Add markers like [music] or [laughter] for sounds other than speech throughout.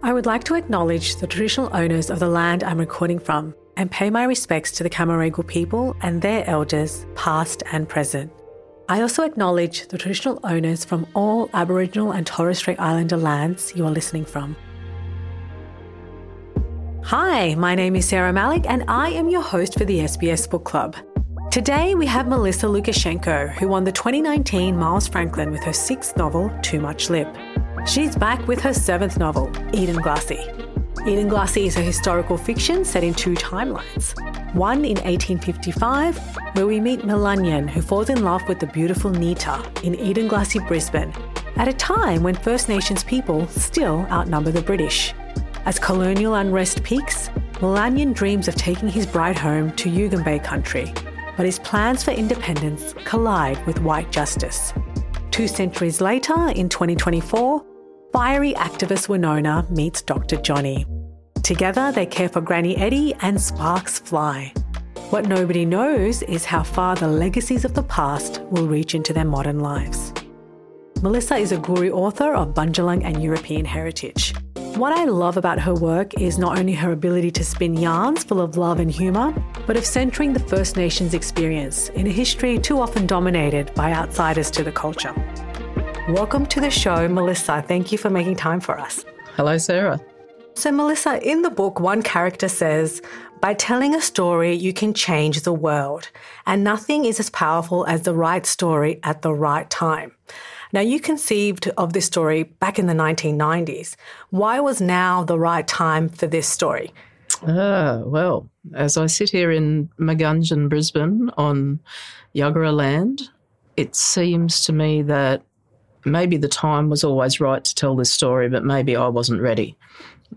I would like to acknowledge the traditional owners of the land I'm recording from and pay my respects to the Camaragal people and their elders, past and present. I also acknowledge the traditional owners from all Aboriginal and Torres Strait Islander lands you are listening from. Hi, my name is Sarah Malik and I am your host for the SBS Book Club. Today we have Melissa Lucashenko, who won the 2019 Miles Franklin with her sixth novel, Too Much Lip. She's back with her seventh novel, Edenglassie. Eden Glassy is a historical fiction set in two timelines. One in 1855, where we meet Mulanyin, who falls in love with the beautiful Nita in Edenglassie, Brisbane, at a time when First Nations people still outnumber the British. As colonial unrest peaks, Mulanyin dreams of taking his bride home to Yugambeh country, but his plans for independence collide with white justice. Two centuries later, in 2024, fiery activist Winona meets Dr. Johnny. Together, they care for Granny Eddie and sparks fly. What nobody knows is how far the legacies of the past will reach into their modern lives. Melissa is a Goorie author of Bundjalung and European heritage. What I love about her work is not only her ability to spin yarns full of love and humour, but of centering the First Nations experience in a history too often dominated by outsiders to the culture. Welcome to the show, Melissa. Thank you for making time for us. Hello, Sarah. So, Melissa, in the book, one character says, by telling a story, you can change the world, and nothing is as powerful as the right story at the right time. Now, you conceived of this story back in the 1990s. Why was now the right time for this story? Ah, well, as I sit here in Magunjan, Brisbane on Yagara land, it seems to me that maybe the time was always right to tell this story, but maybe I wasn't ready.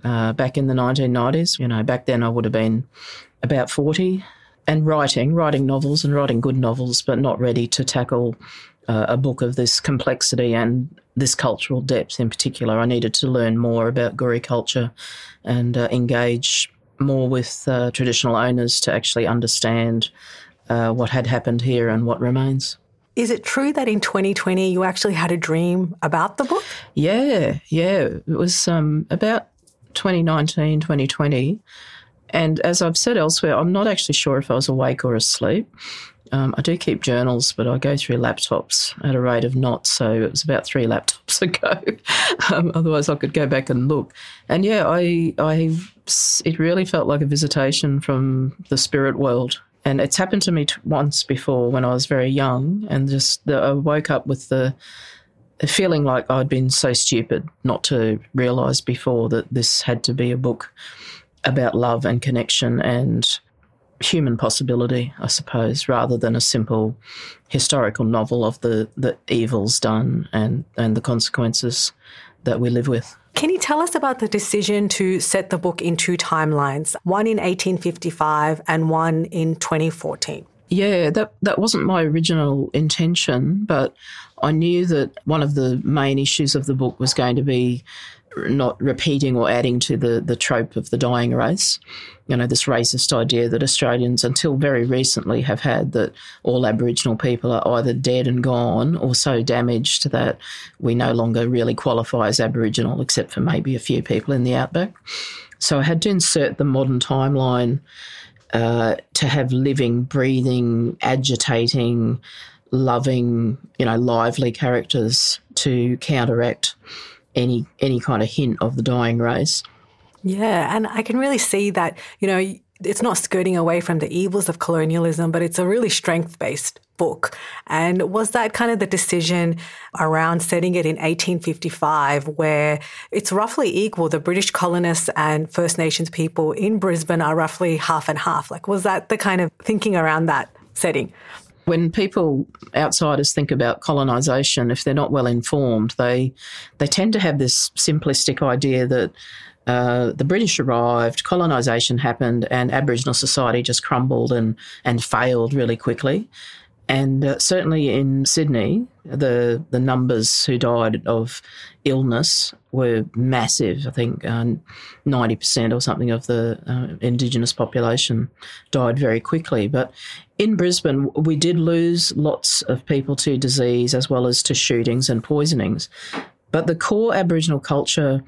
Uh, back in the 1990s, you know, back then I would have been about 40 and writing, writing novels and writing good novels, but not ready to tackle uh, a book of this complexity and this cultural depth in particular. I needed to learn more about Goorie culture and uh, engage more with uh, traditional owners to actually understand uh, what had happened here and what remains. Is it true that in 2020 you actually had a dream about the book? Yeah, yeah. It was um, about 2019, 2020. And as I've said elsewhere, I'm not actually sure if I was awake or asleep. Um, I do keep journals, but I go through laptops at a rate of knots. So it was about three laptops [laughs] ago. um, otherwise, I could go back and look. And yeah, I, I, it really felt like a visitation from the spirit world. And it's happened to me t- once before when I was very young, and just the, I woke up with the feeling like I'd been so stupid not to realise before that this had to be a book about love and connection and human possibility, I suppose, rather than a simple historical novel of the, the evils done and, and the consequences that we live with. Can you tell us about the decision to set the book in two timelines, one in 1855 and one in 2014? Yeah, that, that wasn't my original intention, but I knew that one of the main issues of the book was going to be not repeating or adding to the, the trope of the dying race. You know, this racist idea that Australians, until very recently, have had that all Aboriginal people are either dead and gone or so damaged that we no longer really qualify as Aboriginal, except for maybe a few people in the outback. So I had to insert the modern timeline uh, to have living, breathing, agitating, loving, you know, lively characters to counteract any any kind of hint of the dying race. Yeah, and I can really see that, you know, it's not skirting away from the evils of colonialism, but it's a really strength based book. And was that kind of the decision around setting it in 1855, where it's roughly equal? The British colonists and First Nations people in Brisbane are roughly half and half. Like, was that the kind of thinking around that setting? When people outsiders think about colonisation, if they're not well informed, they they tend to have this simplistic idea that uh, the British arrived, colonisation happened, and Aboriginal society just crumbled and and failed really quickly. And uh, certainly in Sydney, the the numbers who died of illness were massive. I think uh, ninety uh, percent or something of the uh, Indigenous population died very quickly. But in Brisbane, we did lose lots of people to disease as well as to shootings and poisonings. But the core Aboriginal culture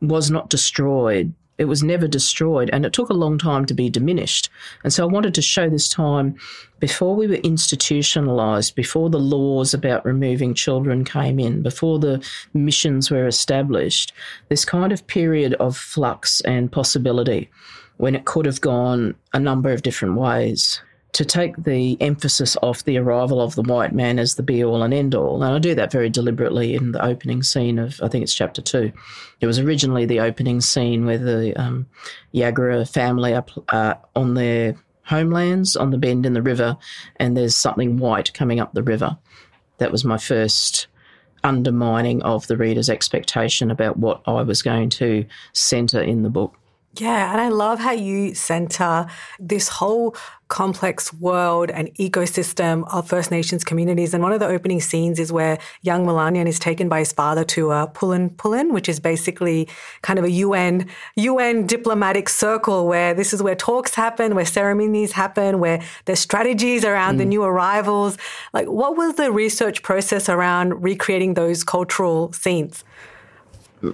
was not destroyed. It was never destroyed, and it took a long time to be diminished. And so I wanted to show this time before we were institutionalized, before the laws about removing children came in, before the missions were established, this kind of period of flux and possibility when it could have gone a number of different ways to take the emphasis off the arrival of the white man as the be all and end all. And I do that very deliberately in the opening scene of, I think it's chapter two. It was originally the opening scene where the um, Yagara family are uh, on their homelands on the bend in the river, and there's something white coming up the river. That was my first undermining of the reader's expectation about what I was going to centre in the book. Yeah, and I love how you center this whole complex world and ecosystem of First Nations communities. And one of the opening scenes is where young Mulanyin is taken by his father to a Pullen Pullen, which is basically kind of a UN UN diplomatic circle where this is where talks happen, where ceremonies happen, where there's strategies around mm. the new arrivals. Like, what was the research process around recreating those cultural scenes?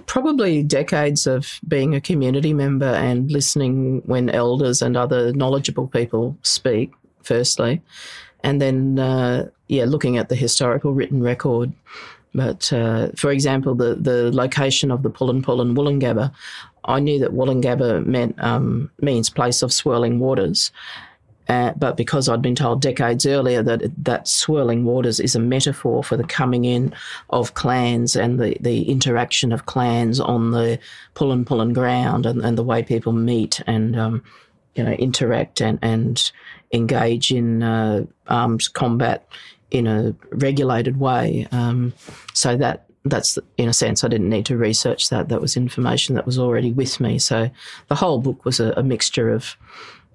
Probably decades of being a community member and listening when elders and other knowledgeable people speak, firstly, and then, uh, yeah, looking at the historical written record. But uh, for example, the, the location of the Pullen Pullen Woolloongabba, I knew that Woolloongabba meant um, means place of swirling waters, uh, but because I'd been told decades earlier that that swirling waters is a metaphor for the coming in of clans and the, the interaction of clans on the Pullen Pullen ground and, and the way people meet and um, you know interact and, and engage in uh, armed combat in a regulated way. Um, so that that's in a sense I didn't need to research that. That was information that was already with me. So the whole book was a, a mixture of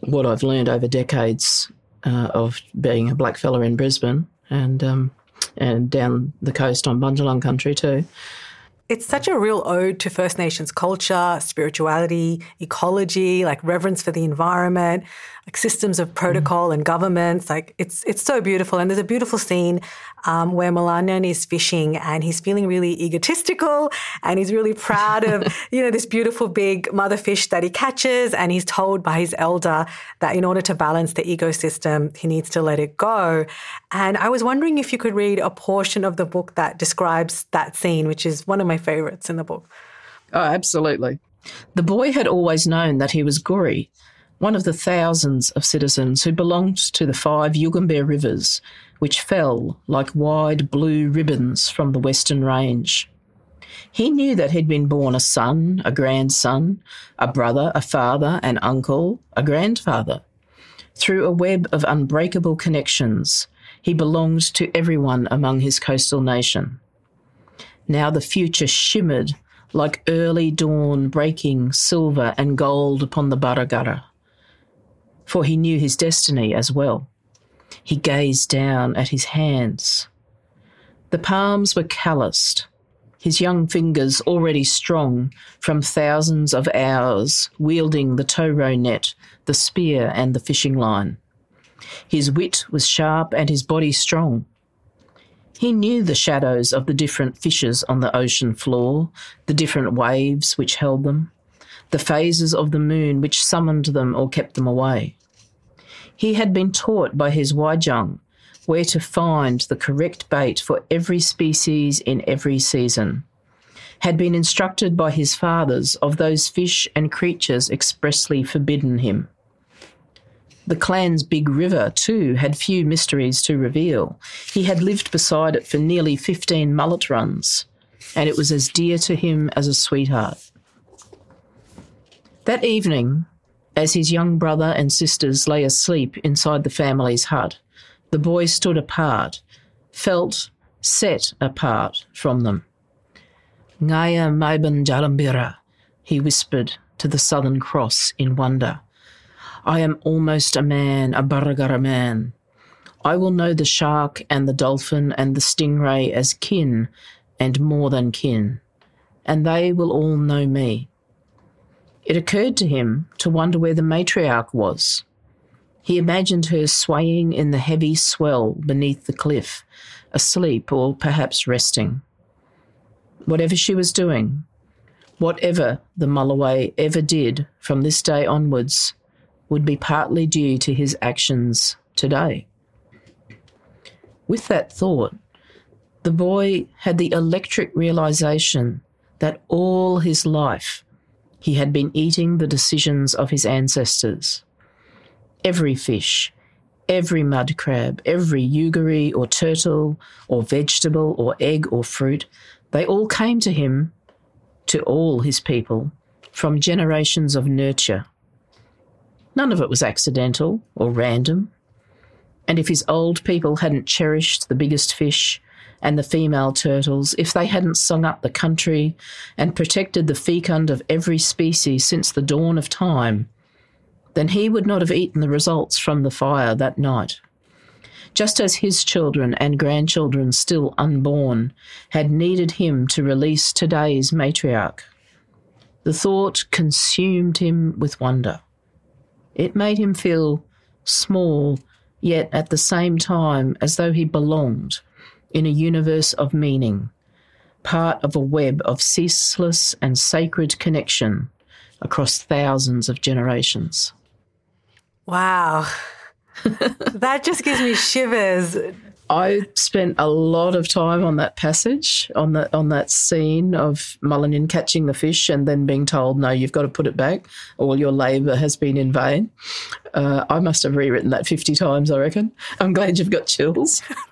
what I've learned over decades uh, of being a black fella in Brisbane and um, and down the coast on Bundjalung country too. It's such a real ode to First Nations culture, spirituality, ecology, like reverence for the environment like systems of protocol mm. and governments. Like it's it's so beautiful. And there's a beautiful scene um, where Mulanyin is fishing and he's feeling really egotistical and he's really proud of [laughs] you know this beautiful big mother fish that he catches. And he's told by his elder that in order to balance the ecosystem, he needs to let it go. And I was wondering if you could read a portion of the book that describes that scene, which is one of my favorites in the book. Oh, absolutely. The boy had always known that he was Goorie, one of the thousands of citizens who belonged to the five Yugambeh rivers, which fell like wide blue ribbons from the Western Range. He knew that he'd been born a son, a grandson, a brother, a father, an uncle, a grandfather. Through a web of unbreakable connections, he belonged to everyone among his coastal nation. Now the future shimmered like early dawn breaking silver and gold upon the Baragara for he knew his destiny as well. He gazed down at his hands. The palms were calloused, his young fingers already strong from thousands of hours wielding the tow row net, the spear, and the fishing line. His wit was sharp and his body strong. He knew the shadows of the different fishes on the ocean floor, the different waves which held them, the phases of the moon which summoned them or kept them away. He had been taught by his Wajang where to find the correct bait for every species in every season, had been instructed by his fathers of those fish and creatures expressly forbidden him. The clan's big river, too, had few mysteries to reveal. He had lived beside it for nearly 15 mullet runs, and it was as dear to him as a sweetheart. That evening, as his young brother and sisters lay asleep inside the family's hut, the boy stood apart, felt set apart from them. Ngaya Maiban Jalambira, he whispered to the Southern Cross in wonder. I am almost a man, a Baragara man. I will know the shark and the dolphin and the stingray as kin and more than kin, and they will all know me. It occurred to him to wonder where the matriarch was. He imagined her swaying in the heavy swell beneath the cliff, asleep or perhaps resting. Whatever she was doing, Whatever the Mulloway ever did from this day onwards would be partly due to his actions today. With that thought, the boy had the electric realization that all his life he had been eating the decisions of his ancestors. Every fish, every mud crab, every eugery or turtle or vegetable or egg or fruit, they all came to him, to all his people, from generations of nurture. None of it was accidental or random. And if his old people hadn't cherished the biggest fish and the female turtles, if they hadn't sung up the country and protected the fecund of every species since the dawn of time, then he would not have eaten the results from the fire that night. Just as his children and grandchildren still unborn had needed him to release today's matriarch. The thought consumed him with wonder. It made him feel small, yet at the same time as though he belonged in a universe of meaning, part of a web of ceaseless and sacred connection across thousands of generations. Wow. [laughs] that just gives me shivers. I spent a lot of time on that passage, on that on that scene of Mulanyin catching the fish and then being told, "No, you've got to put it back. All your labour has been in vain." Uh, I must have rewritten that fifty times. I reckon. I'm glad you've got chills. [laughs]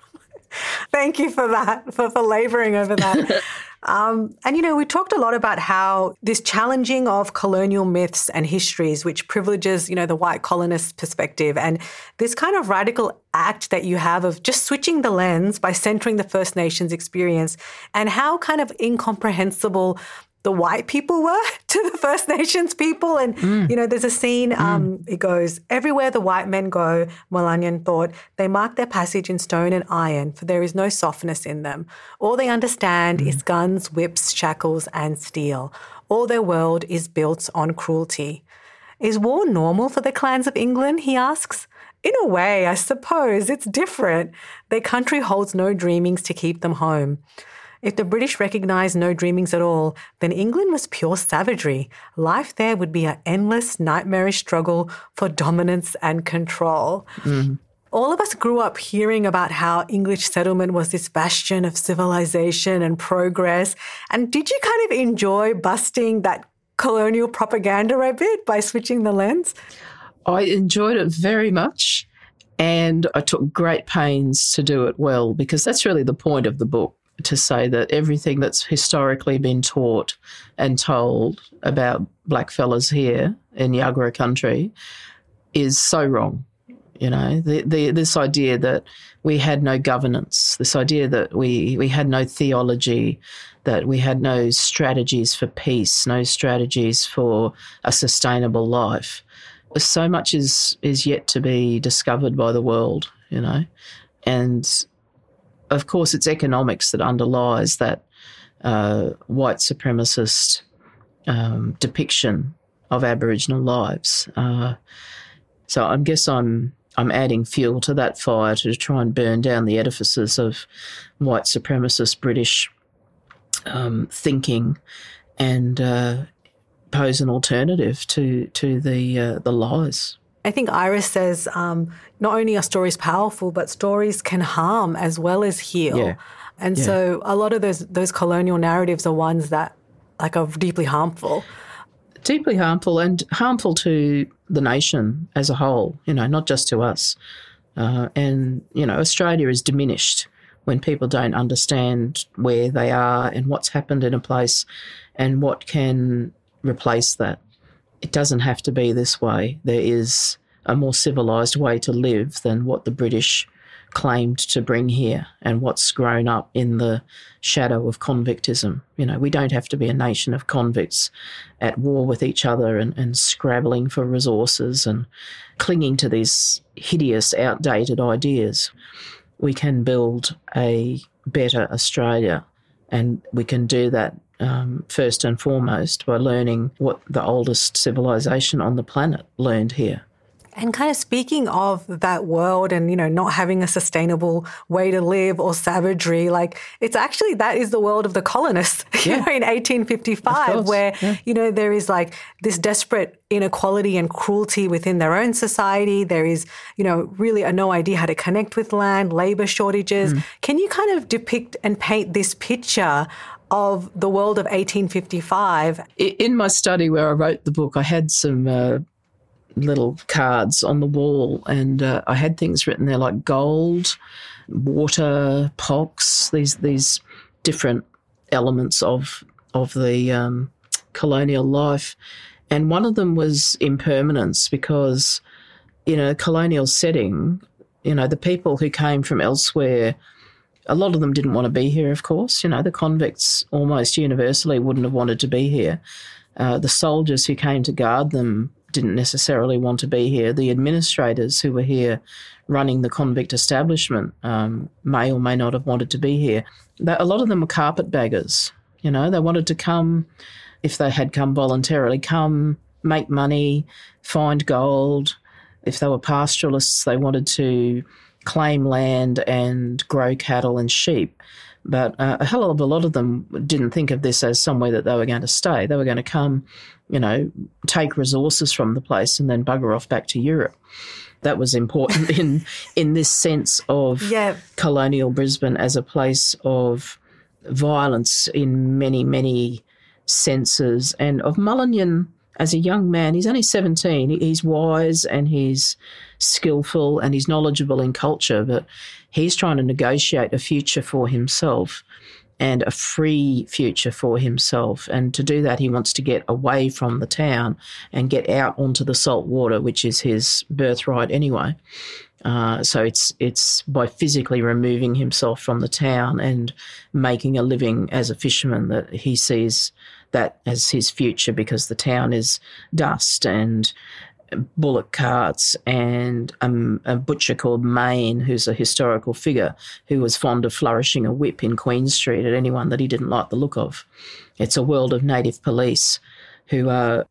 [laughs] Thank you for that, for, for laboring over that. [laughs] Um, and, you know, we talked a lot about how this challenging of colonial myths and histories, which privileges, you know, the white colonist perspective, and this kind of radical act that you have of just switching the lens by centering the First Nations experience, and how kind of incomprehensible the white people were [laughs] to the First Nations people. And, mm. you know, there's a scene, mm. um, it goes, Everywhere the white men go, Mulanyin thought, they mark their passage in stone and iron, for there is no softness in them. All they understand mm. is guns, whips, shackles, and steel. All their world is built on cruelty. Is war normal for the clans of England? He asks. In a way, I suppose it's different. Their country holds no dreamings to keep them home. If the British recognised no dreamings at all, then England was pure savagery. Life there would be an endless, nightmarish struggle for dominance and control. Mm-hmm. All of us grew up hearing about how English settlement was this bastion of civilization and progress. And did you kind of enjoy busting that colonial propaganda a bit by switching the lens? I enjoyed it very much. And I took great pains to do it well because that's really the point of the book to say that everything that's historically been taught and told about blackfellas here in Yagara country is so wrong. You know, the, the, this idea that we had no governance, this idea that we, we had no theology, that we had no strategies for peace, no strategies for a sustainable life. So much is, is yet to be discovered by the world, you know. And of course, it's economics that underlies that uh, white supremacist um, depiction of Aboriginal lives. Uh, so I guess I'm I'm adding fuel to that fire to try and burn down the edifices of white supremacist British um, thinking and uh, pose an alternative to to the uh, the lies. I think Iris says um, not only are stories powerful, but stories can harm as well as heal. Yeah. And yeah. so a lot of those those colonial narratives are ones that like are deeply harmful. Deeply harmful and harmful to the nation as a whole, you know, not just to us. Uh, and, you know, Australia is diminished when people don't understand where they are and what's happened in a place and what can replace that it doesn't have to be this way. There is a more civilized way to live than what the British claimed to bring here and what's grown up in the shadow of convictism. You know, we don't have to be a nation of convicts at war with each other and, and scrabbling for resources and clinging to these hideous, outdated ideas. We can build a better Australia and we can do that um, first and foremost by learning what the oldest civilization on the planet learned here. And kind of speaking of that world and, you know, not having a sustainable way to live or savagery, like it's actually that is the world of the colonists [laughs] yeah. you know, in 1855, where, yeah. you know, there is like this desperate inequality and cruelty within their own society. There is, you know, really a no idea how to connect with land, labor shortages. Mm. Can you kind of depict and paint this picture of the world of 1855. In my study where I wrote the book, I had some uh, little cards on the wall, and uh, I had things written there like gold, water, pox, these these different elements of of the um, colonial life, and one of them was impermanence because, in a colonial setting, you know, the people who came from elsewhere a lot of them didn't want to be here, of course. You know, the convicts almost universally wouldn't have wanted to be here. Uh, the soldiers who came to guard them didn't necessarily want to be here. The administrators who were here running the convict establishment um, may or may not have wanted to be here. a lot of them were carpetbaggers. You know, they wanted to come, if they had come voluntarily, come, make money, find gold. If they were pastoralists, they wanted to claim land and grow cattle and sheep. But uh, a hell of a lot of them didn't think of this as somewhere that they were going to stay. They were going to come, you know, take resources from the place and then bugger off back to Europe. That was important [laughs] in in this sense of yeah. colonial Brisbane as a place of violence in many many senses, and of Mulanyin as a young man. He's only seventeen. He's wise and he's skillful and he's knowledgeable in culture, but he's trying to negotiate a future for himself and a free future for himself. And to do that, he wants to get away from the town and get out onto the salt water, which is his birthright anyway. Uh, so it's it's by physically removing himself from the town and making a living as a fisherman that he sees that as his future because the town is dust and bullock carts and um, a butcher called Main, who's a historical figure who was fond of flourishing a whip in Queen Street at anyone that he didn't like the look of. It's a world of native police who are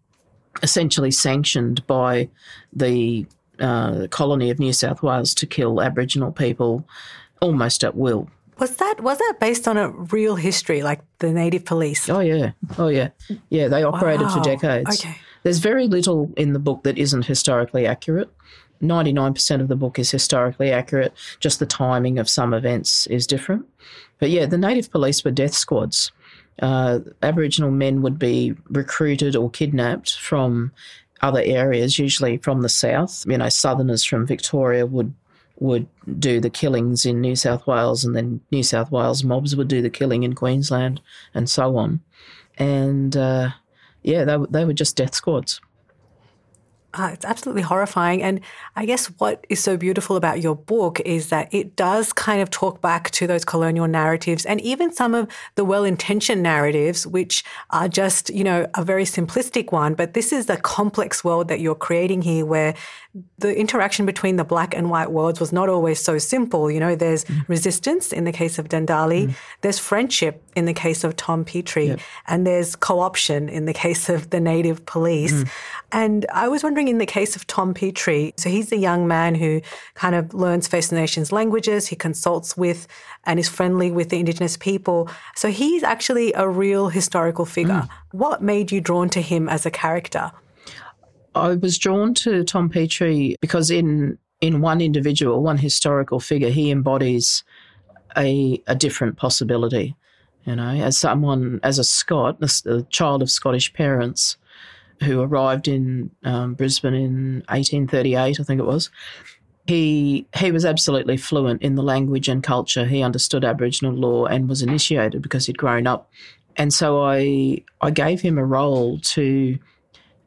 essentially sanctioned by the uh, colony of New South Wales to kill Aboriginal people almost at will. Was that was that based on a real history, like the native police? Oh yeah, oh yeah, yeah. They operated wow. for decades. Okay. There's very little in the book that isn't historically accurate. 99% of the book is historically accurate, just the timing of some events is different. But yeah, the native police were death squads. Uh, Aboriginal men would be recruited or kidnapped from other areas, usually from the south. You know, southerners from Victoria would would do the killings in New South Wales, and then New South Wales mobs would do the killing in Queensland, and so on. And uh, yeah, they, they were just death squads. Uh, it's absolutely horrifying. And I guess what is so beautiful about your book is that it does kind of talk back to those colonial narratives and even some of the well intentioned narratives, which are just, you know, a very simplistic one. But this is the complex world that you're creating here where the interaction between the black and white worlds was not always so simple. You know, there's mm. resistance in the case of Dundalli, mm. there's friendship in the case of Tom Petrie, yep. and there's co option in the case of the native police. Mm. And I was wondering in the case of Tom Petrie, so he's a young man who kind of learns First Nations languages, he consults with and is friendly with the Indigenous people. So he's actually a real historical figure. Mm. What made you drawn to him as a character? I was drawn to Tom Petrie because in in one individual, one historical figure, he embodies a a different possibility. You know, as someone, as a Scot, a, child of Scottish parents who arrived in um, Brisbane in 1838, I think it was. He he was absolutely fluent in the language and culture. He understood Aboriginal law and was initiated because he'd grown up. And so I I gave him a role to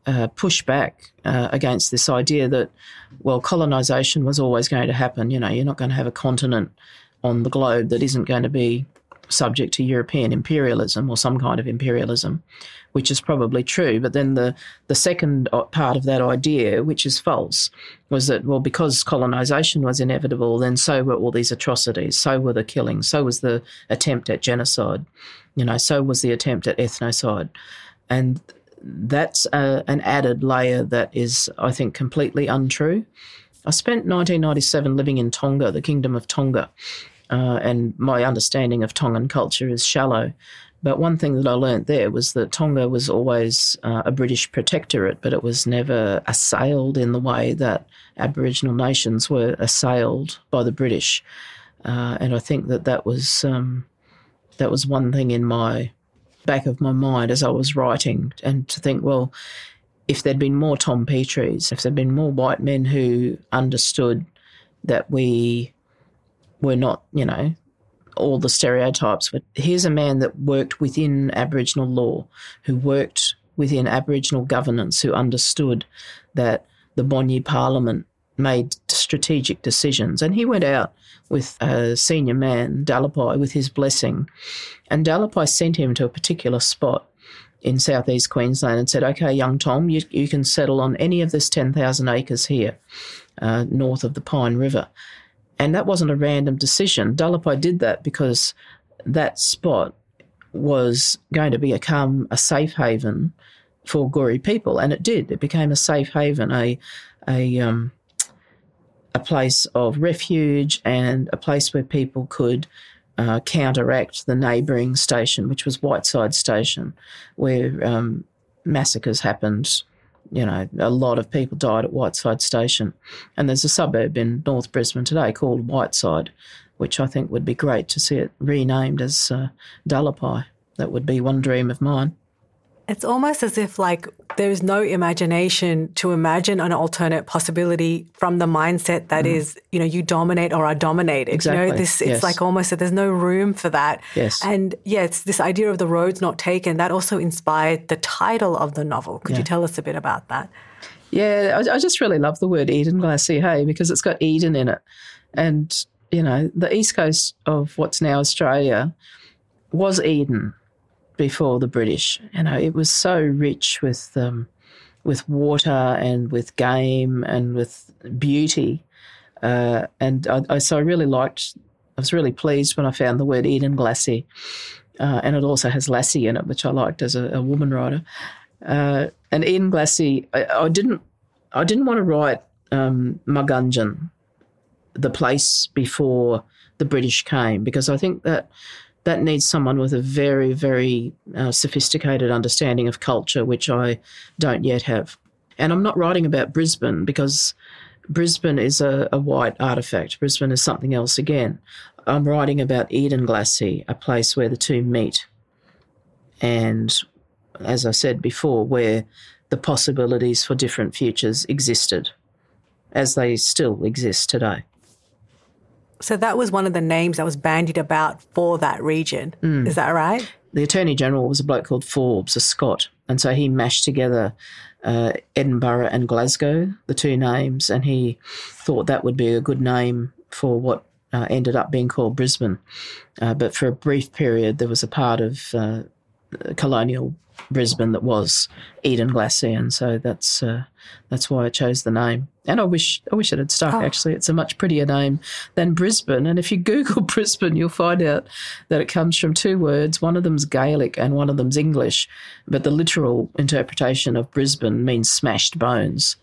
uh, push back uh, against this idea that, well, colonisation was always going to happen. You know, you're not going to have a continent on the globe that isn't going to be subject to European imperialism or some kind of imperialism, which is probably true. But then the, the second uh, part of that idea, which is false, was that, well, because colonisation was inevitable, then so were all these atrocities, so were the killings, so was the attempt at genocide, you know, so was the attempt at ethnocide. And that's a, an added layer that is, I think, completely untrue. I spent 1997 living in Tonga, the Kingdom of Tonga, uh, and my understanding of Tongan culture is shallow. But one thing that I learnt there was that Tonga was always uh, a British protectorate, but it was never assailed in the way that Aboriginal nations were assailed by the British. Uh, and I think that that was um, that was one thing in my back of my mind as I was writing, and to think, well, if there'd been more Tom Petries, if there'd been more white men who understood that we were not, you know, all the stereotypes. But here's a man that worked within Aboriginal law, who worked within Aboriginal governance, who understood that the Bonyi Parliament made strategic decisions. And he went out with a senior man, Dalapai, with his blessing. And Dalapai sent him to a particular spot in southeast Queensland and said, okay, young Tom, you, you can settle on any of this 10,000 acres here uh, north of the Pine River. And that wasn't a random decision. Dalapai did that because that spot was going to become a safe haven for Goorie people, and it did. It became a safe haven, a a um, a place of refuge, and a place where people could uh, counteract the neighbouring station, which was Whiteside Station, where um, massacres happened you know, a lot of people died at Whiteside Station. And there's a suburb in North Brisbane today called Whiteside, which I think would be great to see it renamed as uh. That would be one dream of mine. It's almost as if like there's no imagination to imagine an alternate possibility from the mindset that mm. is, you know, you dominate or are dominated. Exactly. You know, this it's yes. like almost that there's no room for that. Yes. And yeah, it's this idea of the roads not taken that also inspired the title of the novel. Could yeah. you tell us a bit about that? Yeah, I, I just really love the word Edenglassie, hey, because it's got Eden in it. And, you know, the east coast of what's now Australia was Eden before the British. You know, it was so rich with um, with water and with game and with beauty, uh, and I, I, so I really liked. I was really pleased when I found the word Edenglassie, uh, and it also has Lassie in it, which I liked as a, a woman writer. Uh, and Edenglassie, I, I, didn't, I didn't want to write um, Margunjan, the place before the British came, because I think that that needs someone with a very, very uh, sophisticated understanding of culture, which I don't yet have. And I'm not writing about Brisbane because Brisbane is a, a white artifact. Brisbane is something else again. I'm writing about Edenglassie, a place where the two meet. And as I said before, where the possibilities for different futures existed, as they still exist today. So that was one of the names that was bandied about for that region. Mm. Is that right? The Attorney General was a bloke called Forbes, a Scot. And so he mashed together uh, Edinburgh and Glasgow, the two names, and he thought that would be a good name for what uh, ended up being called Brisbane. Uh, but for a brief period, there was a part of uh, colonial Brisbane that was Edenglassie, and so that's uh, that's why I chose the name. And I wish I wish it had stuck. Oh. Actually, it's a much prettier name than Brisbane. And if you Google [laughs] Brisbane, you'll find out that it comes from two words. One of them's Gaelic and one of them's English, but the literal interpretation of Brisbane means smashed bones.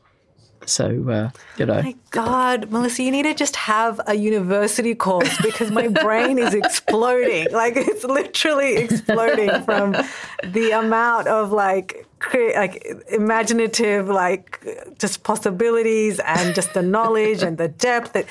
So, uh, you know. My God, Melissa, you need to just have a university course because my brain is exploding. Like, it's literally exploding from the amount of like create like imaginative like just possibilities and just the knowledge and the depth that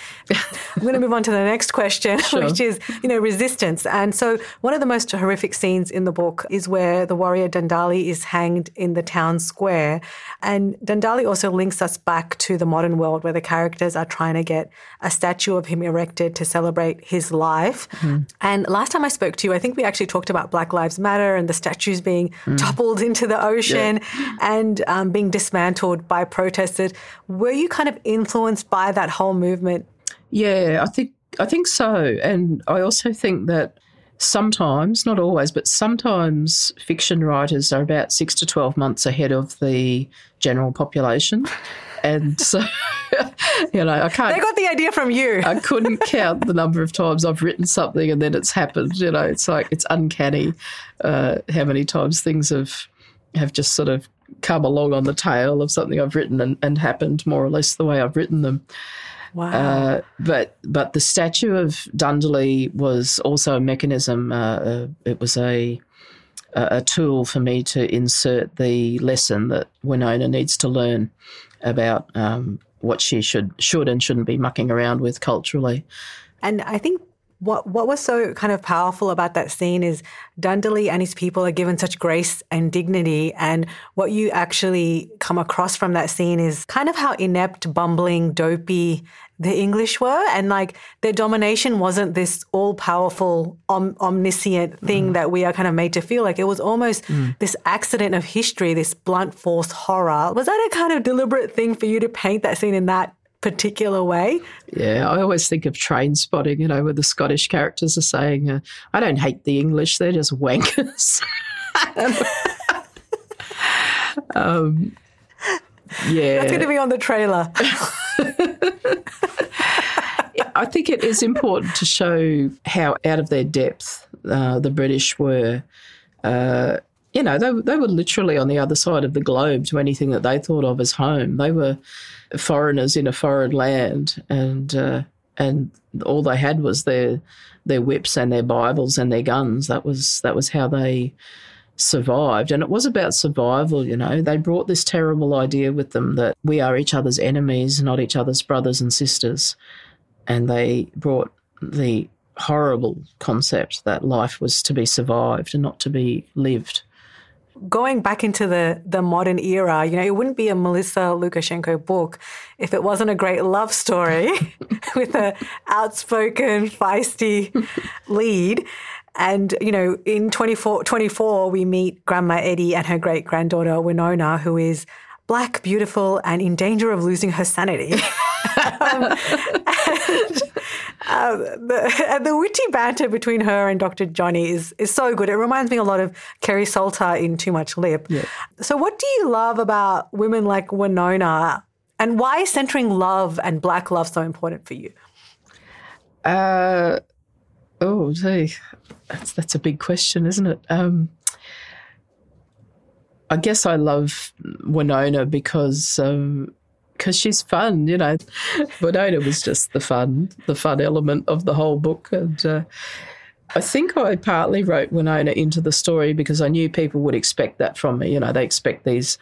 I'm going to move on to the next question [laughs] sure. which is you know resistance and so one of the most horrific scenes in the book is where the warrior Dundalli is hanged in the town square and Dundalli also links us back to the modern world where the characters are trying to get a statue of him erected to celebrate his life mm-hmm. and last time I spoke to you I think we actually talked about Black Lives Matter and the statues being mm. toppled into the ocean yeah. and um, being dismantled by protesters. Were you kind of influenced by that whole movement? Yeah, I think I think so, and I also think that sometimes, not always, but sometimes fiction writers are about six to 12 months ahead of the general population. And so, [laughs] you know, I can't. They got the idea from you. I couldn't [laughs] count the number of times I've written something and then it's happened. You know, it's like, it's uncanny uh, how many times things have have just sort of come along on the tail of something I've written and, and happened more or less the way I've written them. Wow. Uh, but but the statue of Dundalli was also a mechanism. Uh, uh, it was a a tool for me to insert the lesson that Winona needs to learn about um, what she should should and shouldn't be mucking around with culturally. And I think what what was so kind of powerful about that scene is Dundalli and his people are given such grace and dignity and what you actually come across from that scene is kind of how inept, bumbling, dopey the English were and like their domination wasn't this all-powerful om- omniscient thing mm. that we are kind of made to feel like it was almost mm. this accident of history this blunt force horror was that a kind of deliberate thing for you to paint that scene in that particular way. Yeah, I always think of Trainspotting, you know, where the Scottish characters are saying, uh, I don't hate the English, they're just wankers. [laughs] um, yeah. That's going to be on the trailer. [laughs] I think it is important to show how out of their depth uh, the British were. Uh, you know, they, they were literally on the other side of the globe to anything that they thought of as home. They were foreigners in a foreign land, and uh, and all they had was their their whips and their Bibles and their guns. That was that was how they survived. And it was about survival, you know. They brought this terrible idea with them that we are each other's enemies, not each other's brothers and sisters. And they brought the horrible concept that life was to be survived and not to be lived going back into the the modern era, you know, it wouldn't be a Melissa Lucashenko book if it wasn't a great love story [laughs] [laughs] with a outspoken, feisty lead. And, you know, in 24, 24, we meet Grandma Eddie and her great granddaughter Winona, who is black, beautiful, and in danger of losing her sanity. [laughs] um, [laughs] and, uh, the, and the witty banter between her and Dr. Johnny is, is so good. It reminds me a lot of Kerry Salter in Too Much Lip. Yeah. So, what do you love about women like Winona, and why is centering love and black love so important for you? Uh, oh, gee. That's, that's a big question, isn't it? Um, I guess I love Winona because um, because she's fun, you know. Winona was just the fun, the fun element of the whole book, and uh, I think I partly wrote Winona into the story because I knew people would expect that from me. You know, they expect these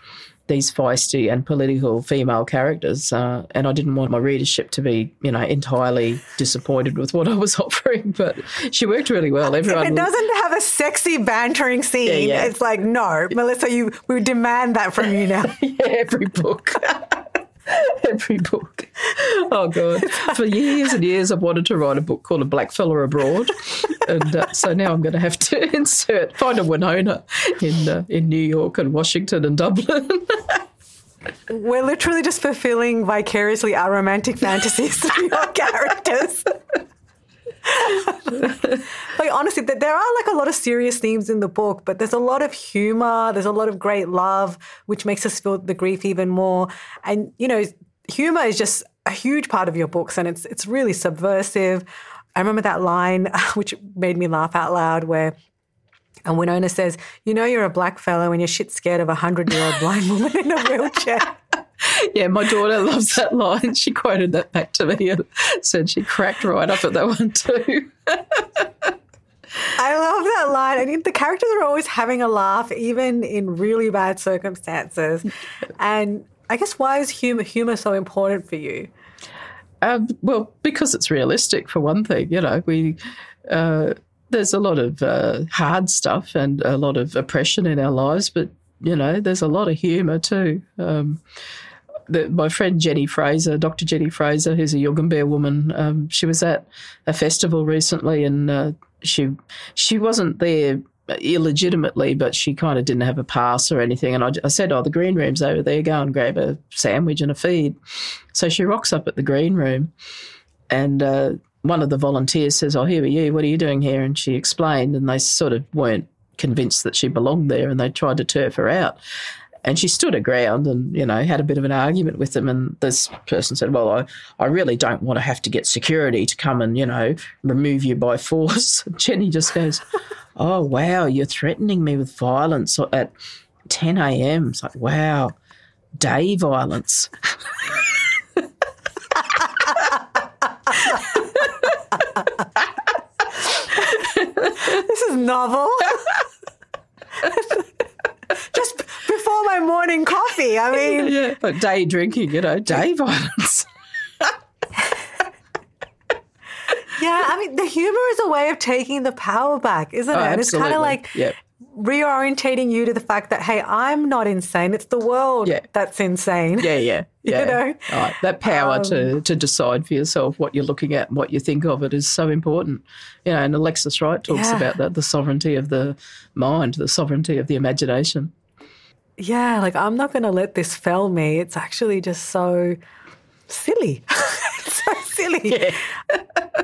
these feisty and political female characters, uh, and I didn't want my readership to be, you know, entirely disappointed with what I was [laughs] offering. But she worked really well. Everyone if it doesn't have a sexy bantering scene, yeah, yeah. it's like no, Melissa, you we demand that from you now. [laughs] yeah, every book. [laughs] [laughs] every book. Oh god! For years and years, I've wanted to write a book called A Black Fella Abroad, and uh, so now I'm going to have to [laughs] insert find a Winona in uh, in New York and Washington and Dublin. [laughs] We're literally just fulfilling vicariously our romantic fantasies through your characters. Like honestly, there are like a lot of serious themes in the book, but there's a lot of humor. There's a lot of great love, which makes us feel the grief even more. And you know, humor is just a huge part of your books, and it's it's really subversive. I remember that line, [laughs] which made me laugh out loud, where and Winona says, "You know, you're a black fellow when you're shit scared of a hundred-year-old [laughs] blind woman in a wheelchair." [laughs] yeah, my daughter loves that line. She quoted that back to me and said she cracked right up at that one too. I love that line. And the characters are always having a laugh, even in really bad circumstances. And I guess why is humor humor so important for you? Um, well, because it's realistic, for one thing. You know, we uh, there's a lot of uh, hard stuff and a lot of oppression in our lives, but you know, there's a lot of humour too. Um, the, my friend Jenny Fraser, Dr. Jenny Fraser, who's a Yugambeh woman, um, she was at a festival recently, and uh, she she wasn't there illegitimately, but she kind of didn't have a pass or anything. And I, I, said, "Oh, the green room's over there. Go and grab a sandwich and a feed." So she rocks up at the green room, and uh, one of the volunteers says, "Oh, here are you. What are you doing here?" And she explained, and they sort of weren't convinced that she belonged there, and they tried to turf her out. And she stood her ground and, you know, had a bit of an argument with them. And this person said, Well, I, I really don't want to have to get security to come and, you know, remove you by [laughs] force. Jenny just goes, [laughs] Oh, wow, you're threatening me with violence at 10 a.m. It's like, wow, day violence. [laughs] this is novel. Just my morning coffee. I [laughs] mean, yeah, but day drinking, you know, day [laughs] violence. [laughs] yeah, I mean, the humor is a way of taking the power back, isn't oh, it? Oh, and it's kind of like Yep. reorientating you to the fact that, hey, I'm not insane. It's the world Yeah. that's insane. Yeah, yeah, yeah. know? Right. That power to, um, to decide for yourself what you're looking at and what you think of it is so important. You know, and Alexis Wright talks Yeah. about that the sovereignty of the mind, the sovereignty of the imagination. Yeah, like I'm not going to let this fell me. It's actually just so silly. [laughs] it's so silly. Yeah. [laughs]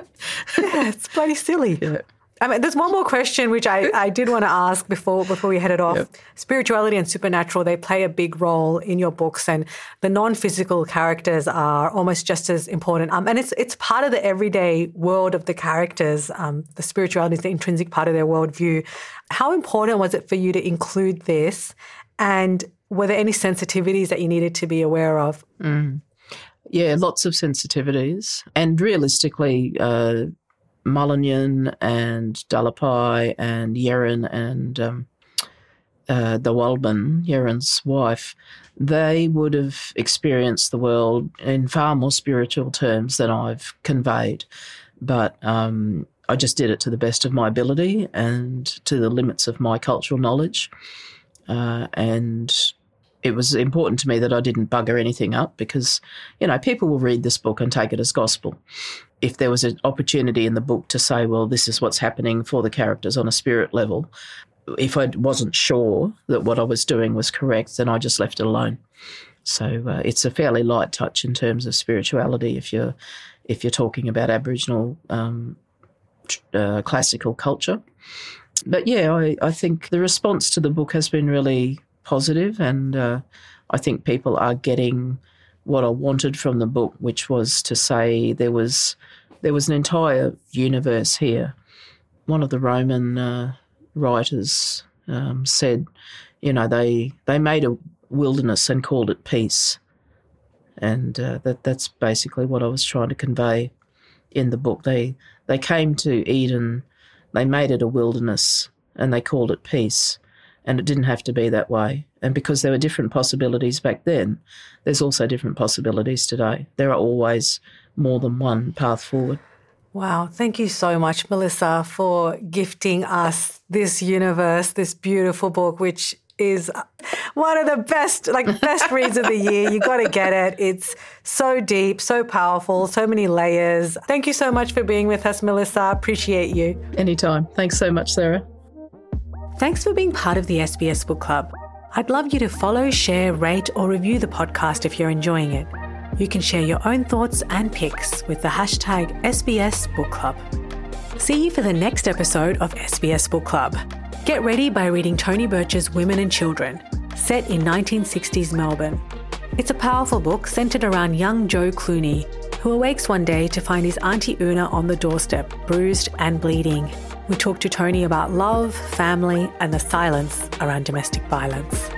it's bloody silly. [laughs] Yeah. I mean, there's one more question which I, I did want to ask before before we headed off. Yep. Spirituality and supernatural, they play a big role in your books, and the non-physical characters are almost just as important. Um, and it's it's part of the everyday world of the characters. Um, the spirituality is the intrinsic part of their worldview. How important was it for you to include this? And were there any sensitivities that you needed to be aware of? Yeah, lots of sensitivities. And realistically, uh, and Dalapai and Yeren and um, uh, the Waldman, Yeren's wife, they would have experienced the world in far more spiritual terms than I've conveyed. But um, I just did it to the best of my ability and to the limits of my cultural knowledge. Uh, and it was important to me that I didn't bugger anything up because, you know, people will read this book and take it as gospel. If there was an opportunity in the book to say, well, this is what's happening for the characters on a spirit level, if I wasn't sure that what I was doing was correct, then I just left it alone. So uh, it's a fairly light touch in terms of spirituality if you're if you're talking about Aboriginal um, uh, classical culture. But yeah, I, I think the response to the book has been really positive, and uh, I think people are getting what I wanted from the book, which was to say there was there was an entire universe here. One of the Roman uh, writers um, said, you know, they they made a wilderness and called it peace, and uh, that that's basically what I was trying to convey in the book. They they came to Eden, they made it a wilderness, and they called it peace, and it didn't have to be that way. And because there were different possibilities back then, there's also different possibilities today. There are always more than one path forward. Wow. Thank you so much, Melissa, for gifting us this universe, this beautiful book, which is one of the best, like best reads of the year. You got to get it. It's so deep, so powerful, so many layers. Thank you so much for being with us, Melissa. Appreciate you. Anytime. Thanks so much, Sarah. Thanks for being part of the SBS Book Club. I'd love you to follow, share, rate, or review the podcast if you're enjoying it. You can share your own thoughts and picks with the hashtag SBS Book Club. See you for the next episode of SBS Book Club. Get ready by reading Tony Birch's Women and Children, set in 1960s Melbourne. It's a powerful book centered around young Joe Clooney, who awakes one day to find his Auntie Una on the doorstep, bruised and bleeding. We talk to Tony about love, family, and the silence around domestic violence.